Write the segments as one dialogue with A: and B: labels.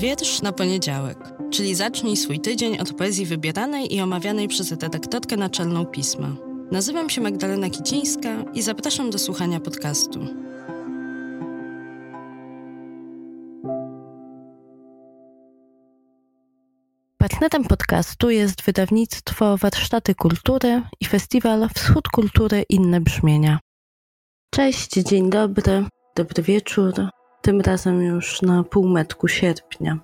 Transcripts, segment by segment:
A: Wiersz na poniedziałek, czyli zacznij swój tydzień od poezji wybieranej i omawianej przez redaktorkę naczelną pisma. Nazywam się Magdalena Kicińska i zapraszam do słuchania podcastu. Partnerem podcastu jest wydawnictwo Warsztaty Kultury i festiwal Wschód Kultury Inne Brzmienia. Cześć, dzień dobry, dobry wieczór, tym razem już na półmetku sierpnia.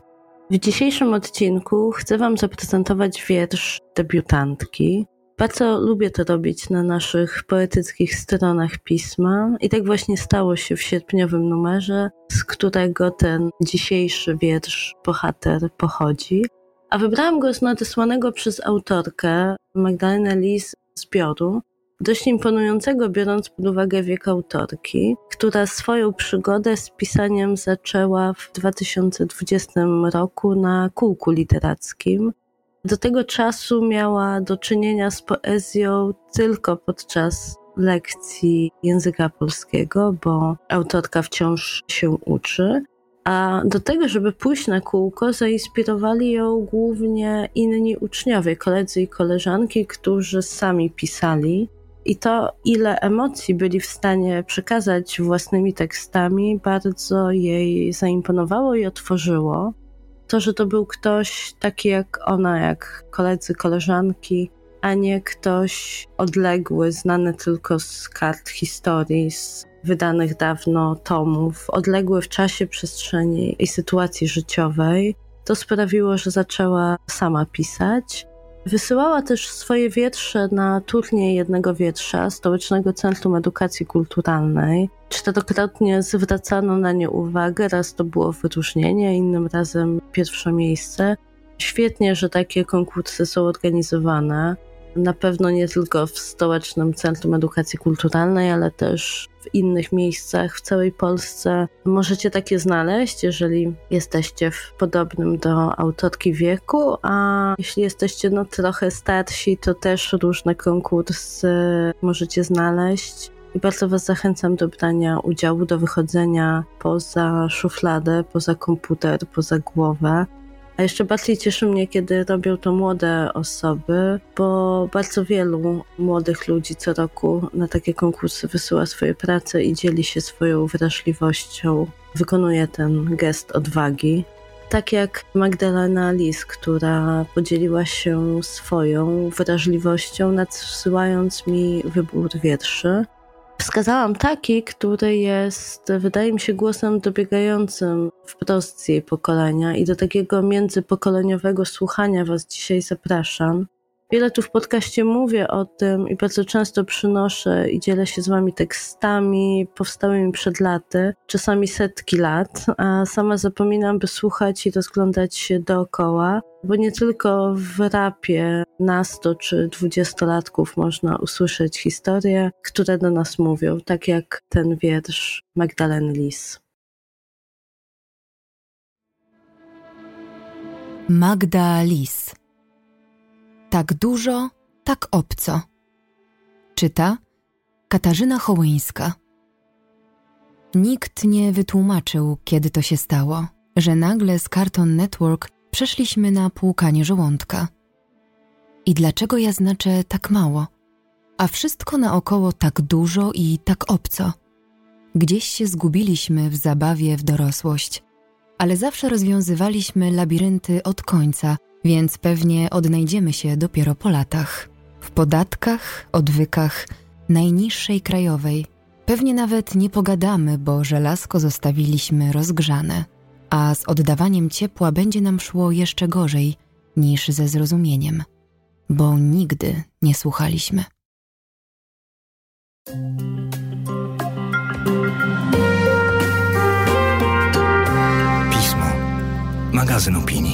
A: W dzisiejszym odcinku chcę Wam zaprezentować wiersz debiutantki. Bardzo lubię to robić na naszych poetyckich stronach pisma i tak właśnie stało się w sierpniowym numerze, z którego ten dzisiejszy wiersz bohater pochodzi. A wybrałam go z nadesłanego przez autorkę Magdalenę Lis zbioru, dość imponującego, biorąc pod uwagę wiek autorki, która swoją przygodę z pisaniem zaczęła w 2020 roku na kółku literackim. Do tego czasu miała do czynienia z poezją tylko podczas lekcji języka polskiego, bo autorka wciąż się uczy. A do tego, żeby pójść na kółko, zainspirowali ją głównie inni uczniowie, koledzy i koleżanki, którzy sami pisali. I to, ile emocji byli w stanie przekazać własnymi tekstami, bardzo jej zaimponowało i otworzyło. To, że to był ktoś taki jak ona, jak koledzy, koleżanki, a nie ktoś odległy, znany tylko z kart historii, z wydanych dawno tomów, odległy w czasie, przestrzeni i sytuacji życiowej, to sprawiło, że zaczęła sama pisać. Wysyłała też swoje wietrze na turniej jednego wietrza Stołecznego Centrum Edukacji Kulturalnej. Czterokrotnie zwracano na nie uwagę, raz to było wyróżnienie, innym razem pierwsze miejsce. Świetnie, że takie konkursy są organizowane. Na pewno nie tylko w Stołecznym Centrum Edukacji Kulturalnej, ale też w innych miejscach w całej Polsce. Możecie takie znaleźć, jeżeli jesteście w podobnym do autorki wieku, a jeśli jesteście no trochę starsi, to też różne konkursy możecie znaleźć. I bardzo Was zachęcam do brania udziału, do wychodzenia poza szufladę, poza komputer, poza głowę. A jeszcze bardziej cieszy mnie, kiedy robią to młode osoby, bo bardzo wielu młodych ludzi co roku na takie konkursy wysyła swoje prace i dzieli się swoją wrażliwością, wykonuje ten gest odwagi. Tak jak Magdalena Lis, która podzieliła się swoją wrażliwością, nadsyłając mi wybór wierszy. Wskazałam taki, który jest, wydaje mi się, głosem dobiegającym wprost jej pokolenia i do takiego międzypokoleniowego słuchania Was dzisiaj zapraszam. Wiele tu w podcaście mówię o tym i bardzo często przynoszę i dzielę się z wami tekstami powstałymi przed laty, czasami setki lat, a sama zapominam, by słuchać i rozglądać się dookoła, bo nie tylko w rapie nasto czy dwudziestolatków można usłyszeć historie, które do nas mówią, tak jak ten wiersz Magdaleny Lis.
B: Magda Lis tak dużo, tak obco. Czyta Katarzyna Hołyńska. Nikt nie wytłumaczył, kiedy to się stało, że nagle z Carton Network przeszliśmy na płukanie żołądka. I dlaczego ja znaczę tak mało, a wszystko naokoło tak dużo i tak obco. Gdzieś się zgubiliśmy w zabawie w dorosłość, ale zawsze rozwiązywaliśmy labirynty od końca, więc pewnie odnajdziemy się dopiero po latach. W podatkach, odwykach, najniższej krajowej. Pewnie nawet nie pogadamy, bo żelazko zostawiliśmy rozgrzane, a z oddawaniem ciepła będzie nam szło jeszcze gorzej niż ze zrozumieniem, bo nigdy nie słuchaliśmy.
C: Pismo. Magazyn opinii.